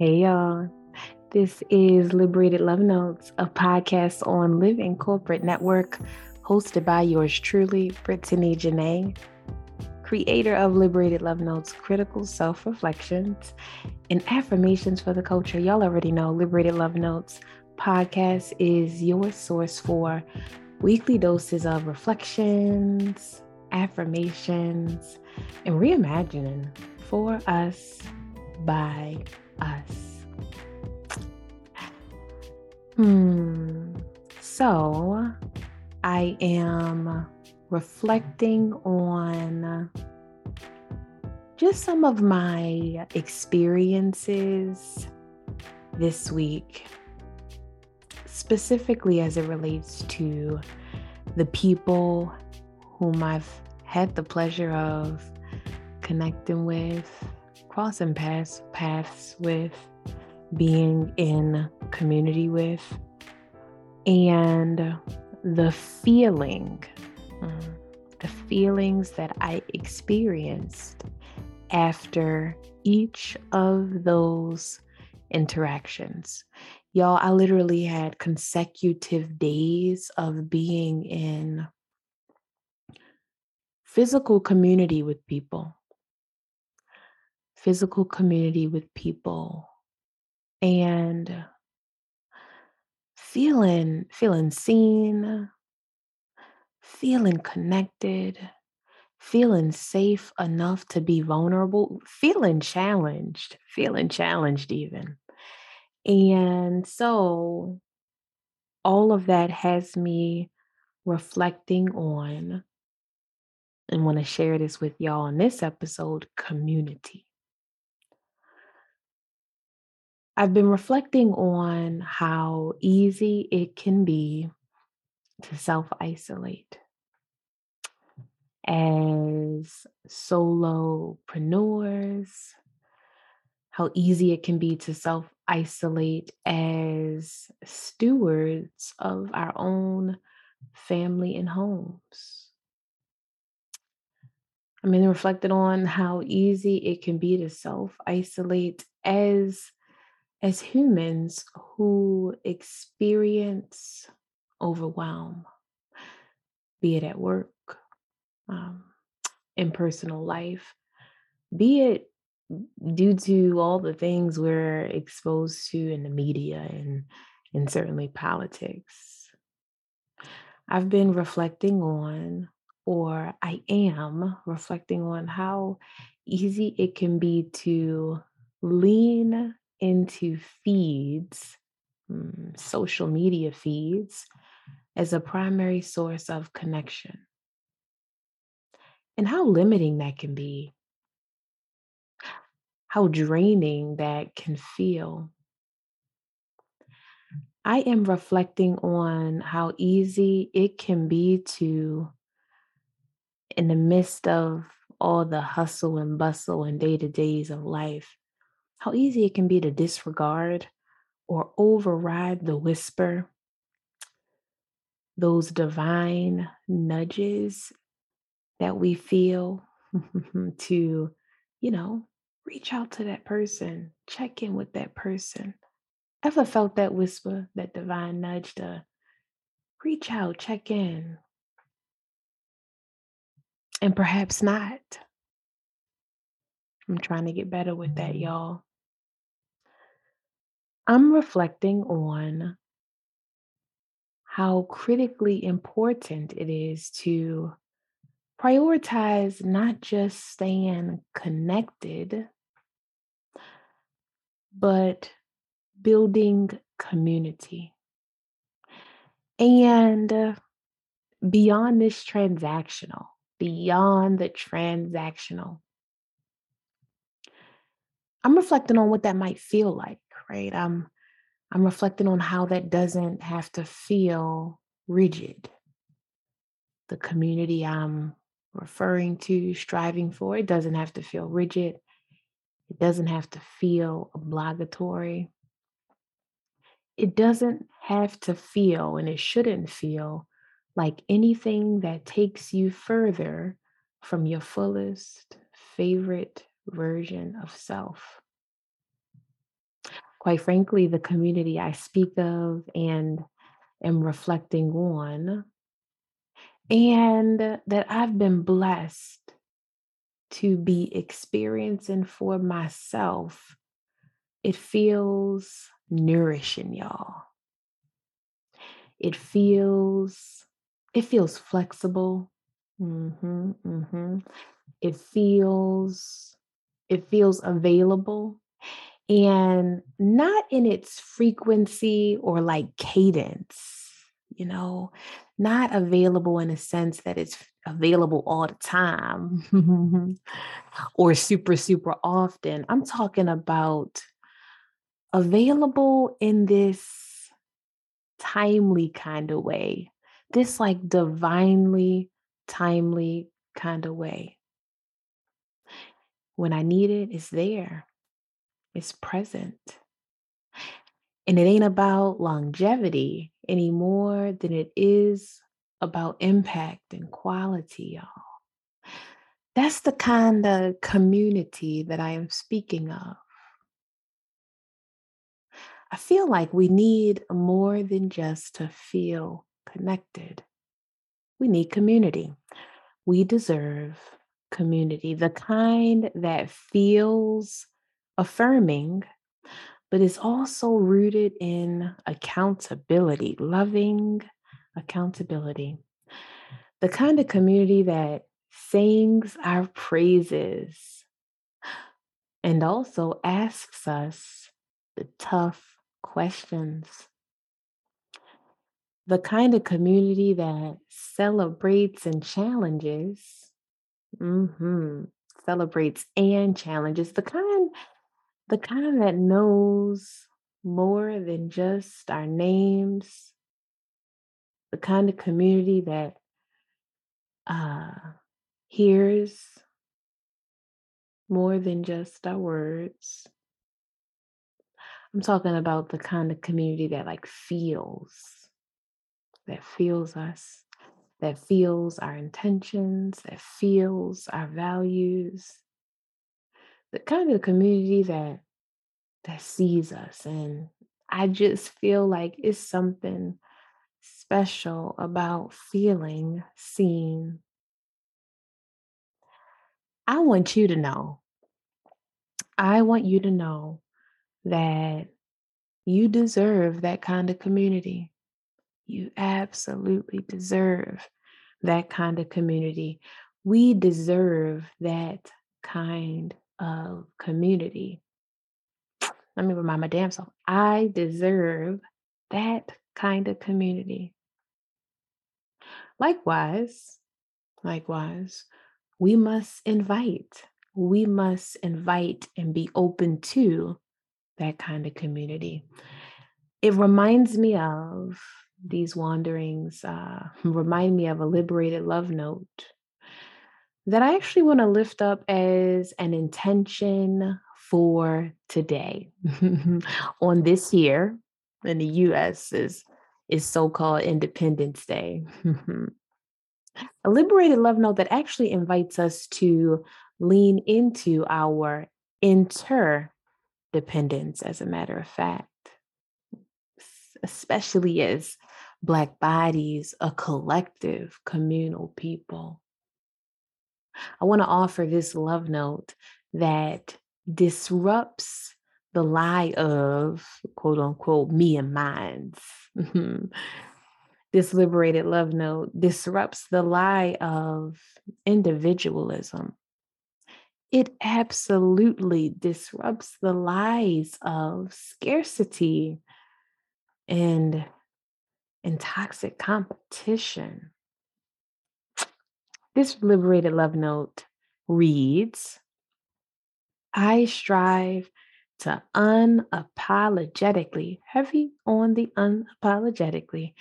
Hey, y'all. This is Liberated Love Notes, a podcast on Live Living Corporate Network, hosted by yours truly, Brittany Janae, creator of Liberated Love Notes, critical self reflections, and affirmations for the culture. Y'all already know Liberated Love Notes podcast is your source for weekly doses of reflections, affirmations, and reimagining for us by us. Hmm. So I am reflecting on just some of my experiences this week, specifically as it relates to the people whom I've had the pleasure of connecting with crossing paths paths with, being in community with, and the feeling, mm, the feelings that I experienced after each of those interactions. Y'all, I literally had consecutive days of being in physical community with people physical community with people and feeling feeling seen feeling connected feeling safe enough to be vulnerable feeling challenged feeling challenged even. And so all of that has me reflecting on and want to share this with y'all in this episode community I've been reflecting on how easy it can be to self isolate as solopreneurs, how easy it can be to self isolate as stewards of our own family and homes. I mean, reflected on how easy it can be to self isolate as as humans who experience overwhelm, be it at work, um, in personal life, be it due to all the things we're exposed to in the media and, and certainly politics. I've been reflecting on, or I am reflecting on how easy it can be to lean into feeds, mm, social media feeds, as a primary source of connection. And how limiting that can be, how draining that can feel. I am reflecting on how easy it can be to, in the midst of all the hustle and bustle and day to days of life, how easy it can be to disregard or override the whisper, those divine nudges that we feel to, you know, reach out to that person, check in with that person. Ever felt that whisper, that divine nudge to reach out, check in? And perhaps not. I'm trying to get better with that, mm. y'all. I'm reflecting on how critically important it is to prioritize not just staying connected, but building community. And beyond this transactional, beyond the transactional, I'm reflecting on what that might feel like right? I'm I'm reflecting on how that doesn't have to feel rigid. The community I'm referring to, striving for, it doesn't have to feel rigid. It doesn't have to feel obligatory. It doesn't have to feel, and it shouldn't feel like anything that takes you further from your fullest, favorite version of self. Quite frankly, the community I speak of and am reflecting on, and that I've been blessed to be experiencing for myself. It feels nourishing, y'all. It feels it feels flexible. Mm-hmm, mm-hmm. It feels it feels available and not in its frequency or like cadence, you know, not available in a sense that it's available all the time or super, super often. I'm talking about available in this timely kind of way, this like divinely timely kind of way. When I need it, it's there, it's present. And it ain't about longevity any more than it is about impact and quality, y'all. That's the kind of community that I am speaking of. I feel like we need more than just to feel connected. We need community. We deserve community, the kind that feels affirming, but is also rooted in accountability, loving accountability. The kind of community that sings our praises and also asks us the tough questions. The kind of community that celebrates and challenges, mm-hmm, celebrates and challenges, the kind, the kind that knows more than just our names, the kind of community that uh, hears more than just our words. I'm talking about the kind of community that like feels, that feels us, that feels our intentions, that feels our values. The kind of community that that sees us and I just feel like it's something special about feeling seen. I want you to know. I want you to know that you deserve that kind of community. You absolutely deserve that kind of community. We deserve that kind of community. Let me remind my damn self I deserve that kind of community. Likewise, likewise, we must invite, we must invite and be open to that kind of community. It reminds me of these wanderings, uh, remind me of a liberated love note that I actually want to lift up as an intention for today. On this year in the US is is so-called Independence Day. a liberated love note that actually invites us to lean into our interdependence as a matter of fact, especially as Black bodies, a collective, communal people. I want to offer this love note that disrupts the lie of quote unquote me and minds. Mm-hmm. this liberated love note disrupts the lie of individualism it absolutely disrupts the lies of scarcity and, and toxic competition. This liberated love note reads I strive to unapologetically, heavy on the unapologetically,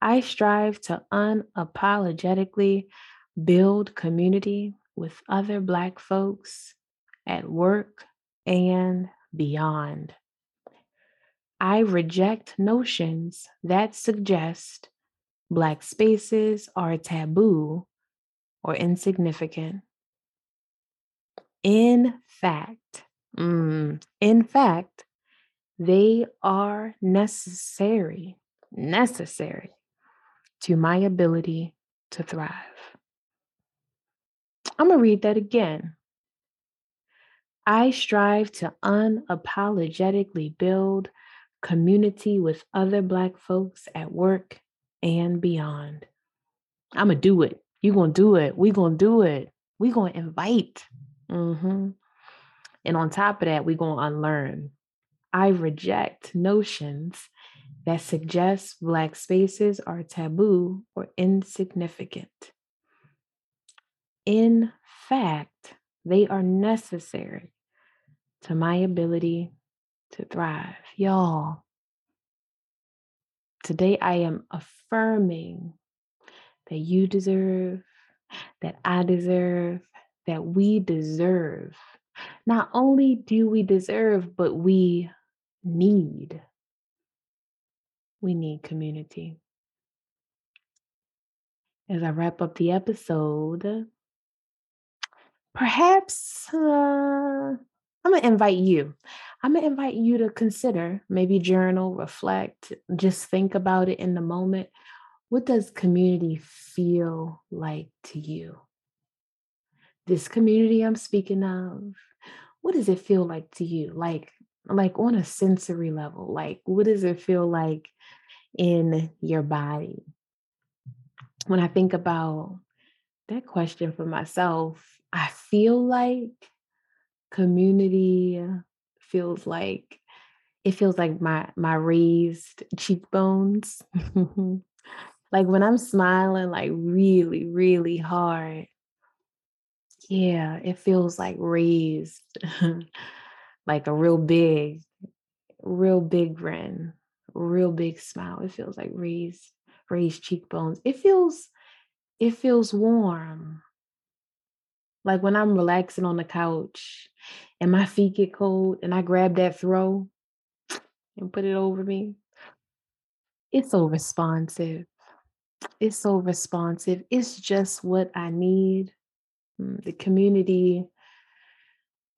I strive to unapologetically build community with other Black folks at work and beyond. I reject notions that suggest Black spaces are taboo or insignificant. In fact, mm, in fact, They are necessary, necessary to my ability to thrive. I'm going to read that again. I strive to unapologetically build community with other Black folks at work and beyond. I'm going to do it. You're going to do it. We're going to do it. We're going to invite. Mm-hmm. And on top of that, we're going to unlearn. I reject notions that suggest Black spaces are taboo or insignificant. In fact, they are necessary to my ability to thrive. Y'all, today I am affirming that you deserve, that I deserve, that we deserve. Not only do we deserve, but we need. We need community. As I wrap up the episode, perhaps uh, I'm going to invite you. I'm going to invite you to consider, maybe journal, reflect, just think about it in the moment. What does community feel like to you? This community I'm speaking of, what does it feel like to you? Like, like on a sensory level, like what does it feel like in your body? When I think about that question for myself, I feel like community feels like it feels like my my raised cheekbones like when i'm smiling like really really hard yeah it feels like raised like a real big real big grin real big smile. It feels like raised raised cheekbones. It feels it feels warm. Like when I'm relaxing on the couch and my feet get cold and I grab that throw and put it over me, it's so responsive. It's so responsive. It's just what I need. Mm, the community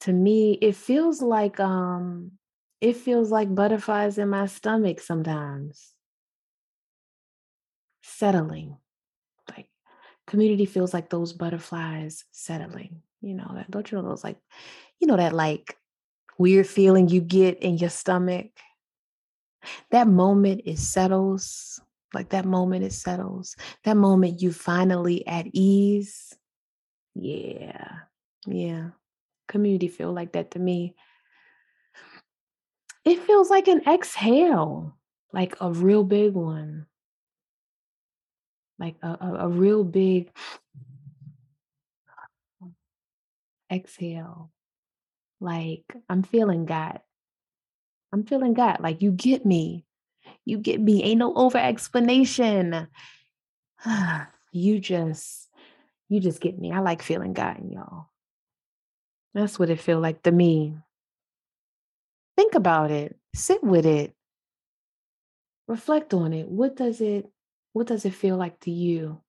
to me, it feels like um it feels like butterflies in my stomach sometimes. Settling like community feels like those butterflies settling. You know, that don't you know those like, you know, that like weird feeling you get in your stomach. That moment it settles. Like that moment it settles. That moment you finally at ease. Yeah. Yeah. Community feel like that to me. It feels like an exhale, like a real big one like a, a, a real big exhale. Like I'm feeling God. I'm feeling God. Like you get me. You get me. Ain't no over explanation. you just, you just get me. I like feeling God in y'all. That's what it feel like to me. Think about it. Sit with it. Reflect on it. What does it what does it feel like to you?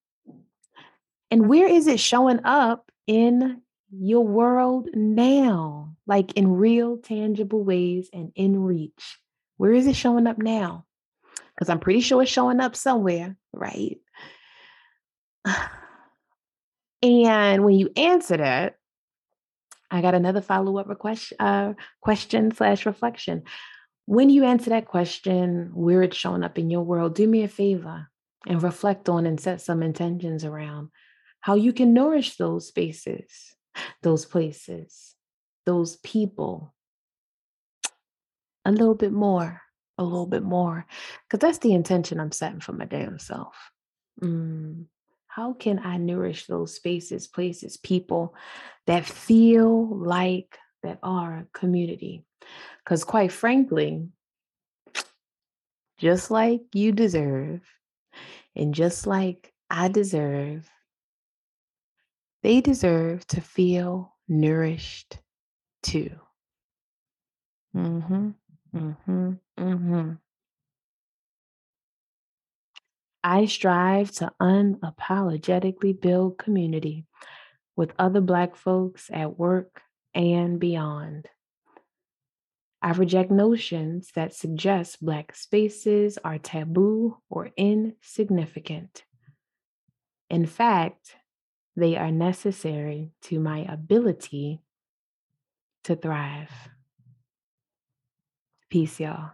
And where is it showing up in your world now? Like in real, tangible ways and in reach? Where is it showing up now? Because I'm pretty sure it's showing up somewhere, right? And when you answer that, I got another follow up request, uh, question slash reflection. When you answer that question, where it's showing up in your world, do me a favor and reflect on and set some intentions around how you can nourish those spaces, those places, those people a little bit more, a little bit more. Because that's the intention I'm setting for my damn self. Mm. How can I nourish those spaces, places, people that feel like that are community? Because quite frankly, just like you deserve and just like I deserve, they deserve to feel nourished too. Mm-hmm. Mm-hmm. Mm-hmm. I strive to unapologetically build community with other Black folks at work and beyond. I reject notions that suggest Black spaces are taboo or insignificant. In fact, they are necessary to my ability to thrive. Peace, y'all.